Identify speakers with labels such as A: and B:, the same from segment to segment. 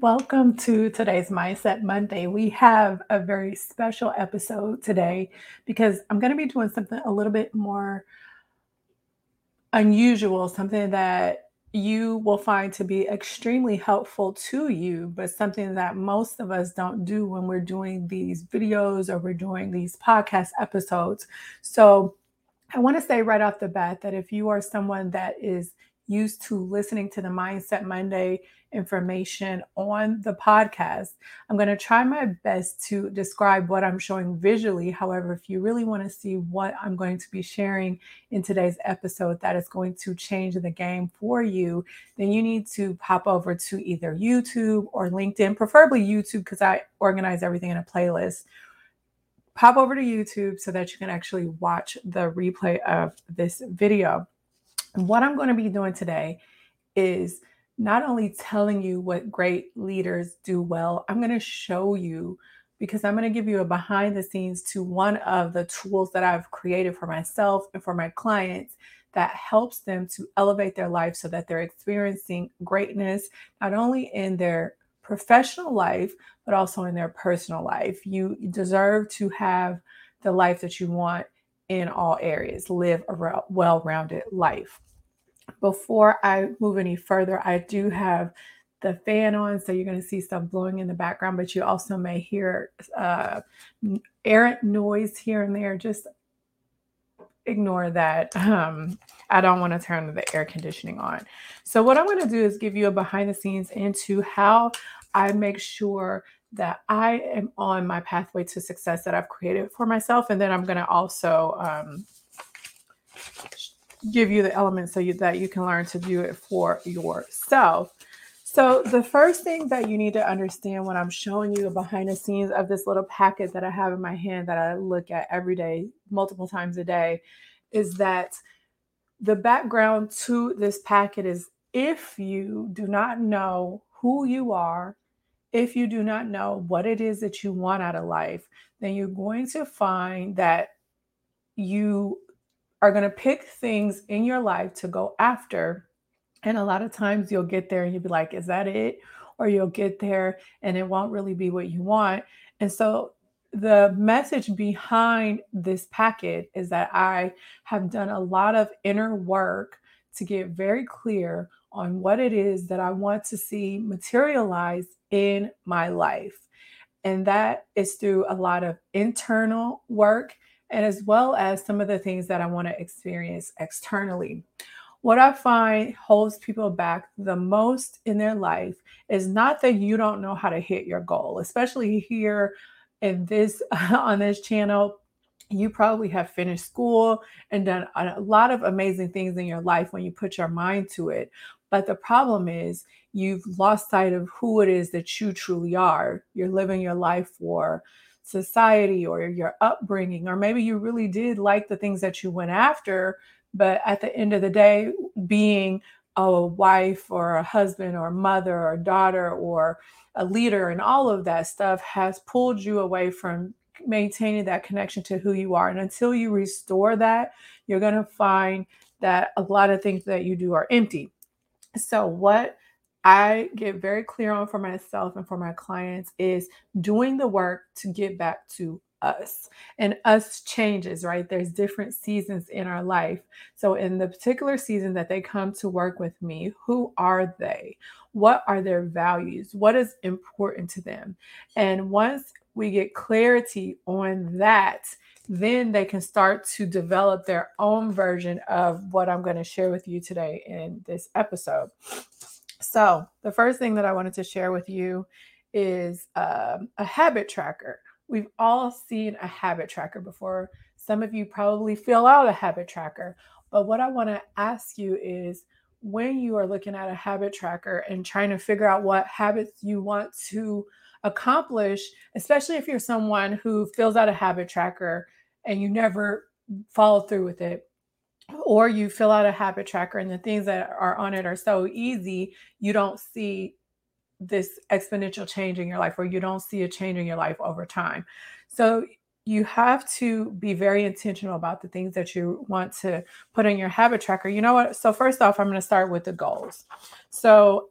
A: Welcome to today's Mindset Monday. We have a very special episode today because I'm going to be doing something a little bit more unusual, something that you will find to be extremely helpful to you, but something that most of us don't do when we're doing these videos or we're doing these podcast episodes. So, I want to say right off the bat that if you are someone that is used to listening to the Mindset Monday information on the podcast. I'm going to try my best to describe what I'm showing visually. However, if you really want to see what I'm going to be sharing in today's episode that is going to change the game for you, then you need to pop over to either YouTube or LinkedIn, preferably YouTube because I organize everything in a playlist. Pop over to YouTube so that you can actually watch the replay of this video. What I'm going to be doing today is not only telling you what great leaders do well, I'm going to show you because I'm going to give you a behind the scenes to one of the tools that I've created for myself and for my clients that helps them to elevate their life so that they're experiencing greatness, not only in their professional life, but also in their personal life. You deserve to have the life that you want in all areas, live a well rounded life. Before I move any further, I do have the fan on, so you're going to see stuff blowing in the background, but you also may hear uh, errant noise here and there. Just ignore that. Um, I don't want to turn the air conditioning on. So, what I'm going to do is give you a behind the scenes into how I make sure that I am on my pathway to success that I've created for myself. And then I'm going to also um, give you the elements so you, that you can learn to do it for yourself. So, the first thing that you need to understand when I'm showing you the behind the scenes of this little packet that I have in my hand that I look at every day, multiple times a day, is that the background to this packet is if you do not know who you are, if you do not know what it is that you want out of life, then you're going to find that you are going to pick things in your life to go after. And a lot of times you'll get there and you'll be like, is that it? Or you'll get there and it won't really be what you want. And so the message behind this packet is that I have done a lot of inner work to get very clear on what it is that I want to see materialize in my life. And that is through a lot of internal work and as well as some of the things that I want to experience externally. What I find holds people back the most in their life is not that you don't know how to hit your goal, especially here in this on this channel. You probably have finished school and done a lot of amazing things in your life when you put your mind to it. But the problem is you've lost sight of who it is that you truly are. You're living your life for society or your upbringing, or maybe you really did like the things that you went after, but at the end of the day, being a wife or a husband or a mother or a daughter or a leader and all of that stuff has pulled you away from maintaining that connection to who you are. And until you restore that, you're going to find that a lot of things that you do are empty. So, what I get very clear on for myself and for my clients is doing the work to get back to us. And us changes, right? There's different seasons in our life. So, in the particular season that they come to work with me, who are they? What are their values? What is important to them? And once we get clarity on that, then they can start to develop their own version of what I'm going to share with you today in this episode. So, the first thing that I wanted to share with you is um, a habit tracker. We've all seen a habit tracker before. Some of you probably fill out a habit tracker. But what I want to ask you is when you are looking at a habit tracker and trying to figure out what habits you want to accomplish, especially if you're someone who fills out a habit tracker and you never follow through with it, or you fill out a habit tracker and the things that are on it are so easy, you don't see this exponential change in your life or you don't see a change in your life over time. So you have to be very intentional about the things that you want to put in your habit tracker. You know what? So first off, I'm going to start with the goals. So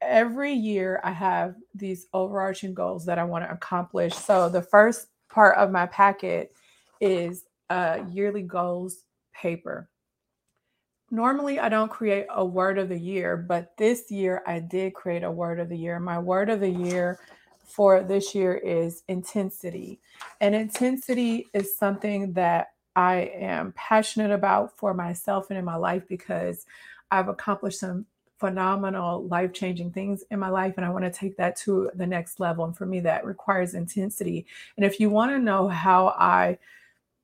A: every year I have these overarching goals that I want to accomplish. So the first part of my packet is a yearly goals paper. Normally, I don't create a word of the year, but this year I did create a word of the year. My word of the year for this year is intensity. And intensity is something that I am passionate about for myself and in my life because I've accomplished some phenomenal life changing things in my life and I want to take that to the next level. And for me, that requires intensity. And if you want to know how I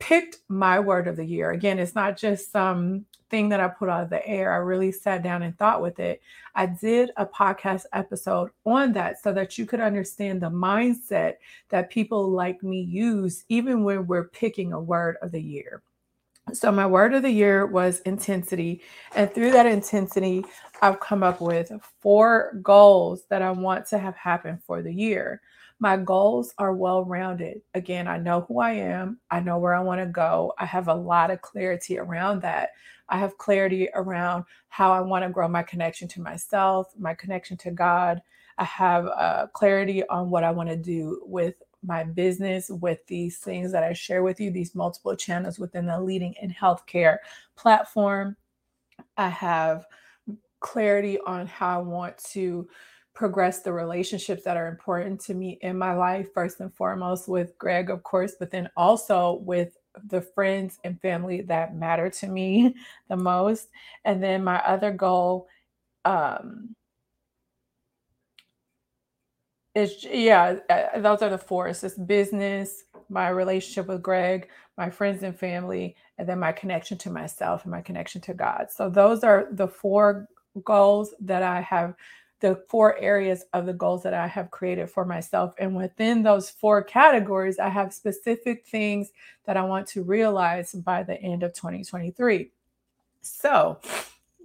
A: picked my word of the year. Again, it's not just some thing that I put out of the air. I really sat down and thought with it. I did a podcast episode on that so that you could understand the mindset that people like me use, even when we're picking a word of the year. So, my word of the year was intensity. And through that intensity, I've come up with four goals that I want to have happen for the year. My goals are well rounded. Again, I know who I am, I know where I want to go. I have a lot of clarity around that. I have clarity around how I want to grow my connection to myself, my connection to God. I have uh, clarity on what I want to do with my business, with these things that I share with you, these multiple channels within the leading in healthcare platform. I have clarity on how I want to progress the relationships that are important to me in my life, first and foremost with Greg, of course, but then also with the friends and family that matter to me the most. And then my other goal um is yeah, uh, those are the four. It's just business, my relationship with Greg, my friends and family, and then my connection to myself and my connection to God. So those are the four goals that I have the four areas of the goals that I have created for myself. And within those four categories, I have specific things that I want to realize by the end of 2023. So,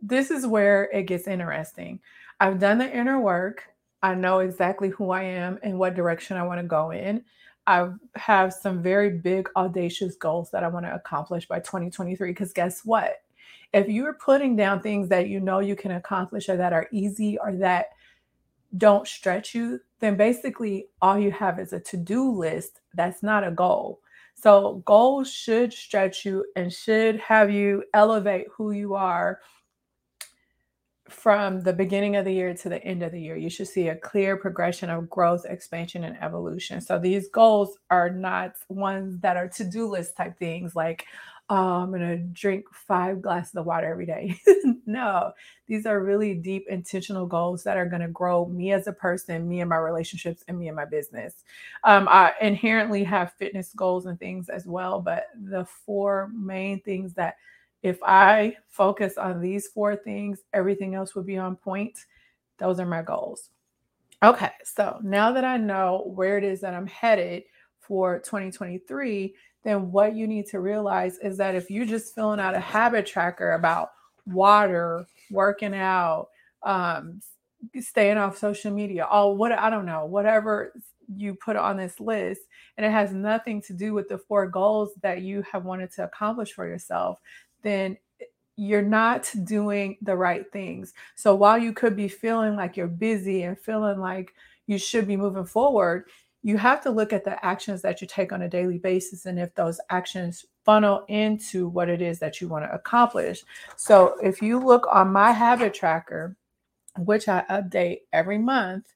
A: this is where it gets interesting. I've done the inner work. I know exactly who I am and what direction I want to go in. I have some very big, audacious goals that I want to accomplish by 2023. Because guess what? If you're putting down things that you know you can accomplish or that are easy or that don't stretch you, then basically all you have is a to do list that's not a goal. So, goals should stretch you and should have you elevate who you are from the beginning of the year to the end of the year. You should see a clear progression of growth, expansion, and evolution. So, these goals are not ones that are to do list type things like, oh, I'm going to drink five glasses of water every day. no, these are really deep, intentional goals that are going to grow me as a person, me and my relationships, and me and my business. Um, I inherently have fitness goals and things as well, but the four main things that if I focus on these four things, everything else would be on point. Those are my goals. Okay, so now that I know where it is that I'm headed for 2023, then what you need to realize is that if you're just filling out a habit tracker about water, working out, um, staying off social media, all what I don't know, whatever you put on this list, and it has nothing to do with the four goals that you have wanted to accomplish for yourself, then you're not doing the right things. So while you could be feeling like you're busy and feeling like you should be moving forward, you have to look at the actions that you take on a daily basis and if those actions funnel into what it is that you want to accomplish. So if you look on my habit tracker, which I update every month,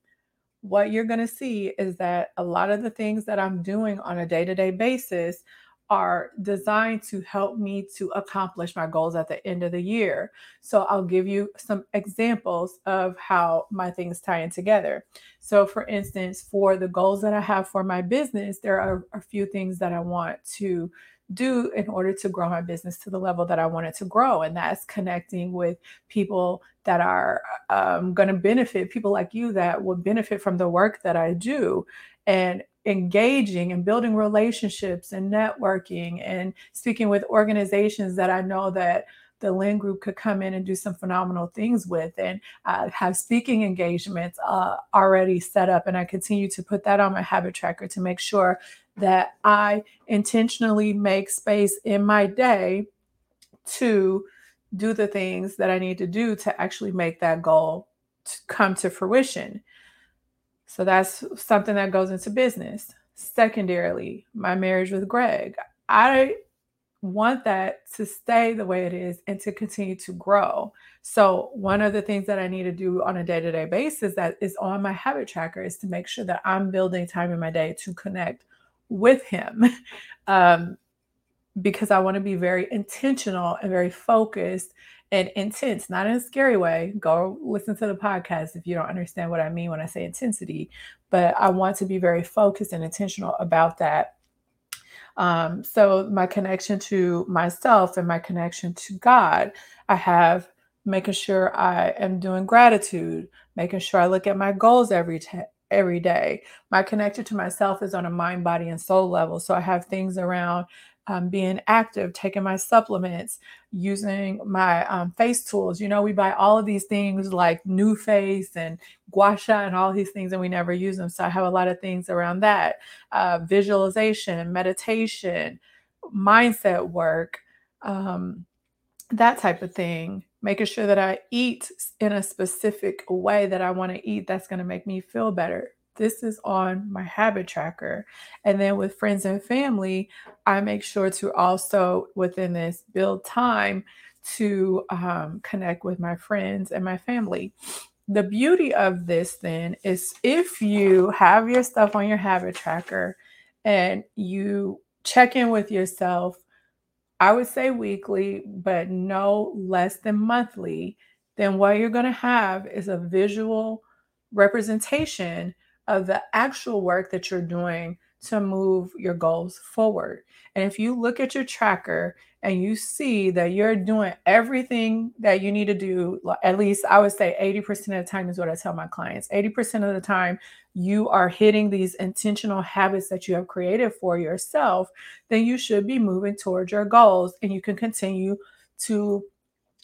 A: what you're going to see is that a lot of the things that I'm doing on a day to day basis are designed to help me to accomplish my goals at the end of the year. So I'll give you some examples of how my things tie in together. So, for instance, for the goals that I have for my business, there are a few things that I want to do in order to grow my business to the level that I want it to grow. And that's connecting with people that are um, going to benefit, people like you that will benefit from the work that I do. And engaging and building relationships and networking and speaking with organizations that I know that the Lynn Group could come in and do some phenomenal things with and have speaking engagements uh, already set up. And I continue to put that on my habit tracker to make sure that I intentionally make space in my day to do the things that I need to do to actually make that goal come to fruition. So that's something that goes into business. Secondarily, my marriage with Greg. I want that to stay the way it is and to continue to grow. So one of the things that I need to do on a day-to-day basis that is on my habit tracker is to make sure that I'm building time in my day to connect with him. Um, because I want to be very intentional and very focused and intense, not in a scary way. Go listen to the podcast if you don't understand what I mean when I say intensity. But I want to be very focused and intentional about that um, so my connection to myself and my connection to God, I have making sure I am doing gratitude, making sure I look at my goals every t- every day. My connection to myself is on a mind, body, and soul level. So I have things around um, being active, taking my supplements, using my um, face tools. You know, we buy all of these things like NuFace and Gua Sha and all these things, and we never use them. So I have a lot of things around that uh, visualization, meditation, mindset work, um, that type of thing. Making sure that I eat in a specific way that I want to eat that's going to make me feel better this is on my habit tracker. And then with friends and family, I make sure to also within this build time to um, connect with my friends and my family. The beauty of this then is if you have your stuff on your habit tracker and you check in with yourself, I would say weekly, but no less than monthly, then what you're going to have is a visual representation of the actual work that you're doing to move your goals forward. And if you look at your tracker and you see that you're doing everything that you need to do, at least I would say 80% of the time is what I tell my clients. 80% of the time, you are hitting these intentional habits that you have created for yourself, then you should be moving towards your goals and you can continue to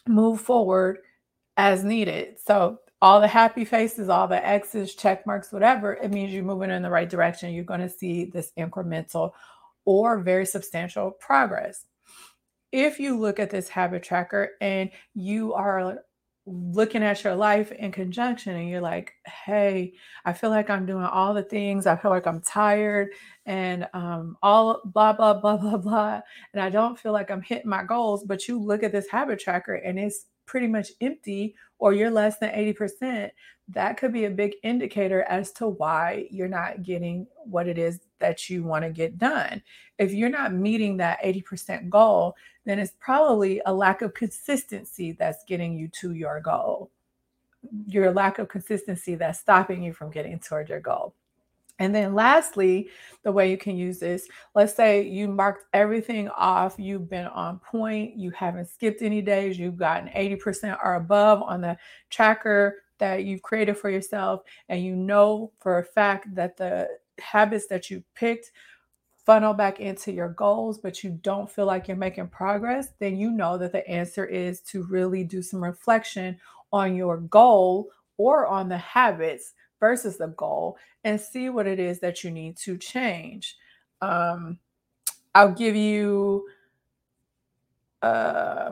A: move forward as needed. So all the happy faces, all the X's, check marks, whatever, it means you're moving in the right direction. You're going to see this incremental or very substantial progress. If you look at this habit tracker and you are looking at your life in conjunction and you're like, hey, I feel like I'm doing all the things. I feel like I'm tired and um, all blah, blah, blah, blah, blah. And I don't feel like I'm hitting my goals. But you look at this habit tracker and it's pretty much empty or you're less than 80%, that could be a big indicator as to why you're not getting what it is that you want to get done. If you're not meeting that 80% goal, then it's probably a lack of consistency that's getting you to your goal. Your lack of consistency that's stopping you from getting toward your goal. And then lastly, the way you can use this, let's say you marked everything off, you've been on point, you haven't skipped any days, you've gotten 80% or above on the tracker that you've created for yourself, and you know for a fact that the habits that you picked funnel back into your goals, but you don't feel like you're making progress, then you know that the answer is to really do some reflection on your goal or on the habits versus the goal and see what it is that you need to change. Um, I'll give you, uh,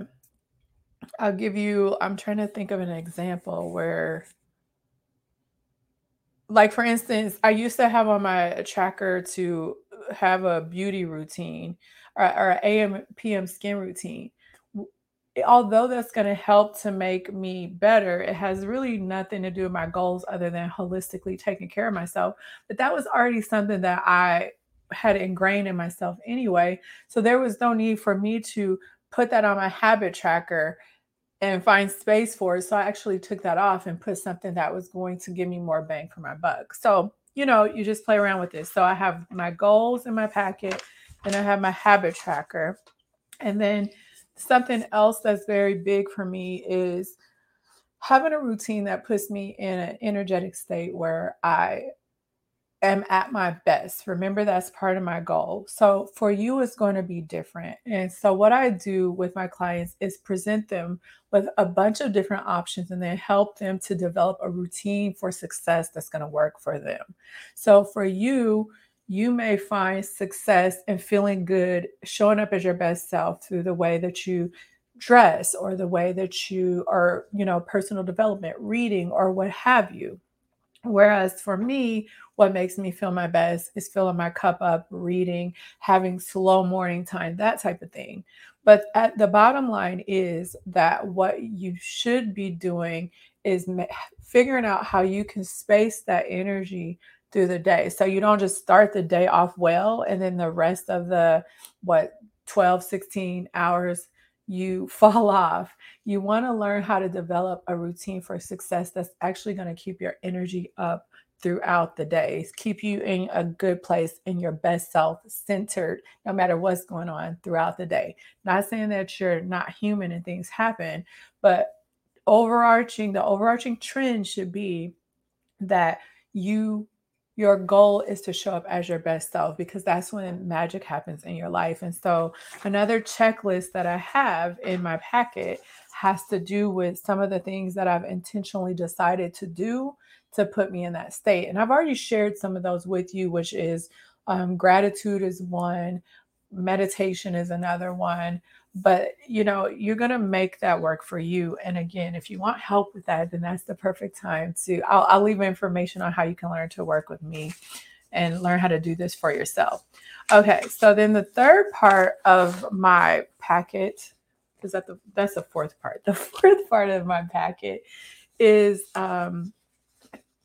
A: I'll give you, I'm trying to think of an example where, like, for instance, I used to have on my tracker to have a beauty routine or, or AM, PM skin routine although that's going to help to make me better, it has really nothing to do with my goals other than holistically taking care of myself. But that was already something that I had ingrained in myself anyway. So there was no need for me to put that on my habit tracker and find space for it. So I actually took that off and put something that was going to give me more bang for my buck. So, you know, you just play around with this. So I have my goals in my packet, and I have my habit tracker. And then something else that's very big for me is having a routine that puts me in an energetic state where I am at my best. Remember, that's part of my goal. So for you, it's going to be different. And so, what I do with my clients is present them with a bunch of different options and then help them to develop a routine for success that's going to work for them. So, for you, you may find success and feeling good showing up as your best self through the way that you dress or the way that you are, you know, personal development, reading, or what have you. Whereas for me, what makes me feel my best is filling my cup up, reading, having slow morning time, that type of thing. But at the bottom line is that what you should be doing is figuring out how you can space that energy through the day. So you don't just start the day off well and then the rest of the what 12, 16 hours you fall off. You want to learn how to develop a routine for success that's actually going to keep your energy up throughout the days, keep you in a good place in your best self centered, no matter what's going on throughout the day. Not saying that you're not human and things happen, but overarching, the overarching trend should be that you your goal is to show up as your best self because that's when magic happens in your life. And so, another checklist that I have in my packet has to do with some of the things that I've intentionally decided to do to put me in that state. And I've already shared some of those with you, which is um, gratitude is one, meditation is another one but you know you're going to make that work for you and again if you want help with that then that's the perfect time to I'll, I'll leave information on how you can learn to work with me and learn how to do this for yourself. Okay so then the third part of my packet is that the that's the fourth part. The fourth part of my packet is um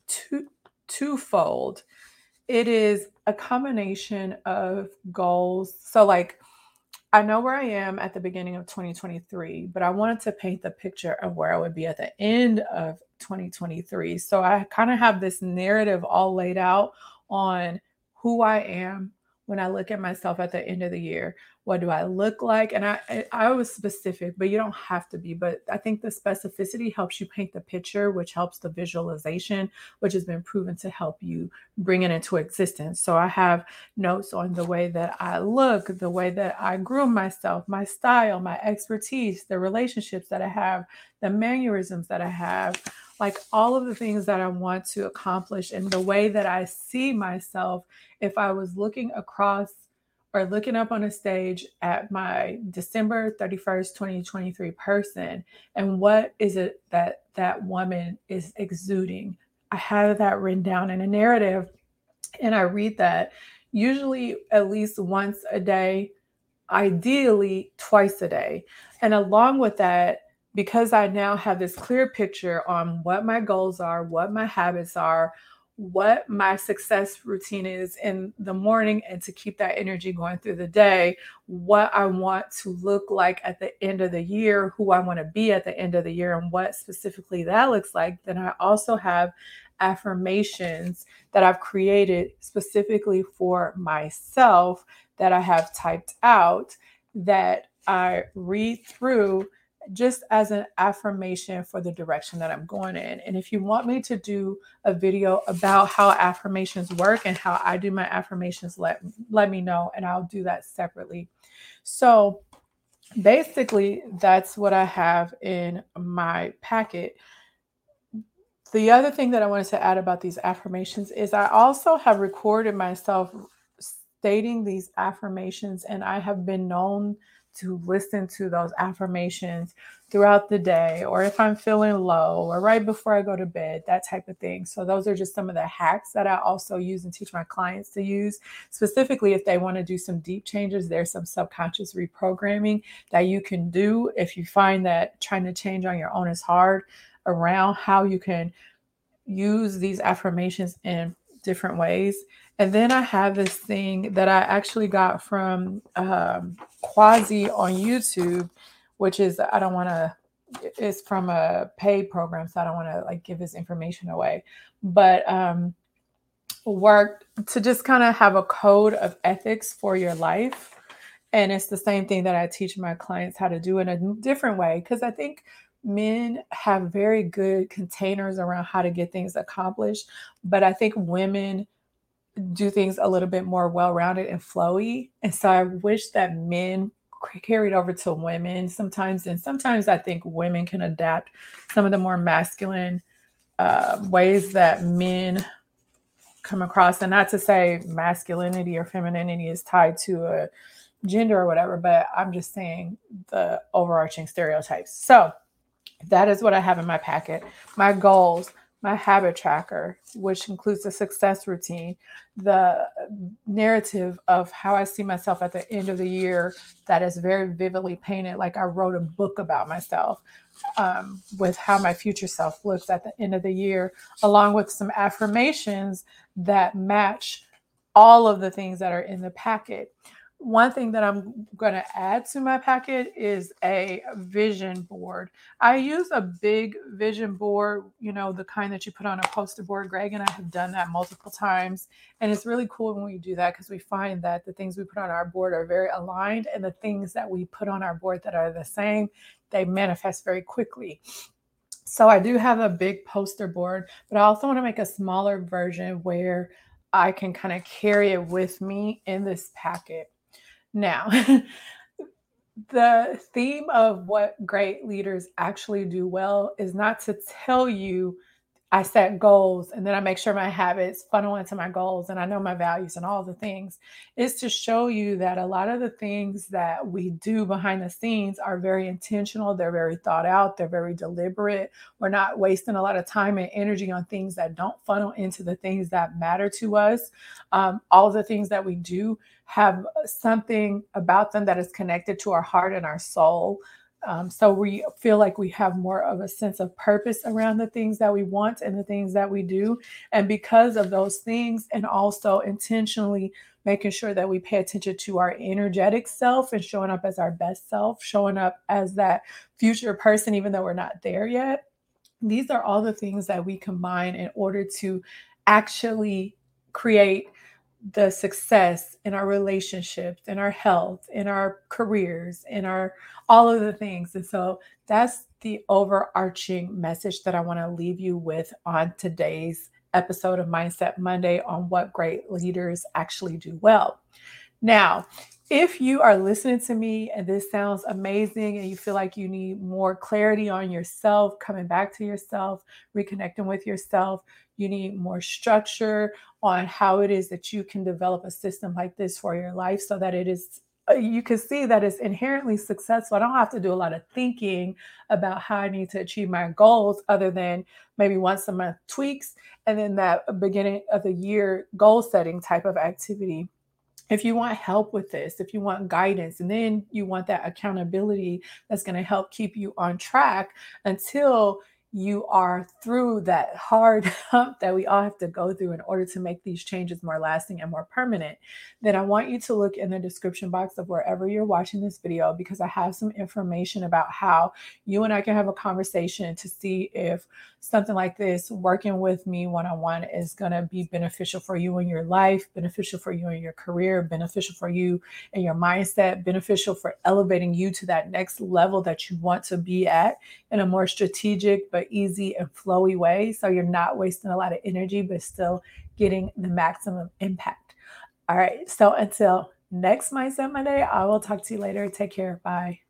A: two twofold it is a combination of goals so like I know where I am at the beginning of 2023, but I wanted to paint the picture of where I would be at the end of 2023. So I kind of have this narrative all laid out on who I am, when I look at myself at the end of the year. What do I look like? And I I was specific, but you don't have to be. But I think the specificity helps you paint the picture, which helps the visualization, which has been proven to help you bring it into existence. So I have notes on the way that I look, the way that I groom myself, my style, my expertise, the relationships that I have, the mannerisms that I have like all of the things that I want to accomplish and the way that I see myself if I was looking across or looking up on a stage at my December 31st, 2023 person and what is it that that woman is exuding. I have that written down in a narrative and I read that usually at least once a day, ideally twice a day. And along with that, because I now have this clear picture on what my goals are, what my habits are, what my success routine is in the morning, and to keep that energy going through the day, what I want to look like at the end of the year, who I want to be at the end of the year, and what specifically that looks like, then I also have affirmations that I've created specifically for myself that I have typed out that I read through just as an affirmation for the direction that I'm going in. And if you want me to do a video about how affirmations work and how I do my affirmations, let let me know and I'll do that separately. So basically that's what I have in my packet. The other thing that I wanted to add about these affirmations is I also have recorded myself stating these affirmations and I have been known to listen to those affirmations throughout the day, or if I'm feeling low, or right before I go to bed, that type of thing. So, those are just some of the hacks that I also use and teach my clients to use. Specifically, if they want to do some deep changes, there's some subconscious reprogramming that you can do if you find that trying to change on your own is hard around how you can use these affirmations in different ways. And then I have this thing that I actually got from um, Quasi on YouTube, which is I don't want to. It's from a paid program, so I don't want to like give this information away. But um, work to just kind of have a code of ethics for your life, and it's the same thing that I teach my clients how to do in a different way because I think men have very good containers around how to get things accomplished, but I think women do things a little bit more well-rounded and flowy. And so I wish that men carried over to women sometimes and sometimes i think women can adapt some of the more masculine uh, ways that men come across and not to say masculinity or femininity is tied to a gender or whatever, but I'm just saying the overarching stereotypes. So that is what I have in my packet. My goals, my habit tracker, which includes the success routine, the narrative of how I see myself at the end of the year that is very vividly painted, like I wrote a book about myself. Um, with how my future self looks at the end of the year, along with some affirmations that match all of the things that are in the packet one thing that I'm going to add to my packet is a vision board. I use a big vision board, you know, the kind that you put on a poster board. Greg and I have done that multiple times. And it's really cool when we do that because we find that the things we put on our board are very aligned, and the things that we put on our board that are the same, they manifest very quickly. So I do have a big poster board, but I also want to make a smaller version where I can kind of carry it with me in this packet. Now, the theme of what great leaders actually do well is not to tell you I set goals and then I make sure my habits funnel into my goals and I know my values and all the things is to show you that a lot of the things that we do behind the scenes are very intentional. They're very thought out. They're very deliberate. We're not wasting a lot of time and energy on things that don't funnel into the things that matter to us. Um, all the things that we do have something about them that is connected to our heart and our soul. Um, so we feel like we have more of a sense of purpose around the things that we want and the things that we do. And because of those things, and also intentionally making sure that we pay attention to our energetic self and showing up as our best self, showing up as that future person, even though we're not there yet. These are all the things that we combine in order to actually create the success in our relationships, in our health, in our careers, in our all of the things. And so that's the overarching message that I want to leave you with on today's episode of Mindset Monday on what great leaders actually do well. Now, if you are listening to me and this sounds amazing and you feel like you need more clarity on yourself, coming back to yourself, reconnecting with yourself, you need more structure on how it is that you can develop a system like this for your life so that it is uh, you can see that it's inherently successful. I don't have to do a lot of thinking about how I need to achieve my goals other than maybe once a month tweaks and then that beginning of the year goal setting type of activity. If you want help with this, if you want guidance, and then you want that accountability that's going to help keep you on track until you are through that hard hump that we all have to go through in order to make these changes more lasting and more permanent, then I want you to look in the description box of wherever you're watching this video because I have some information about how you and I can have a conversation to see if something like this, working with me one on one, is going to be beneficial for you in your life, beneficial for you in your career, beneficial for you in your mindset, beneficial for elevating you to that next level that you want to be at in a more strategic easy and flowy way. So you're not wasting a lot of energy, but still getting the maximum impact. All right. So until next Mindset Monday, I will talk to you later. Take care. Bye.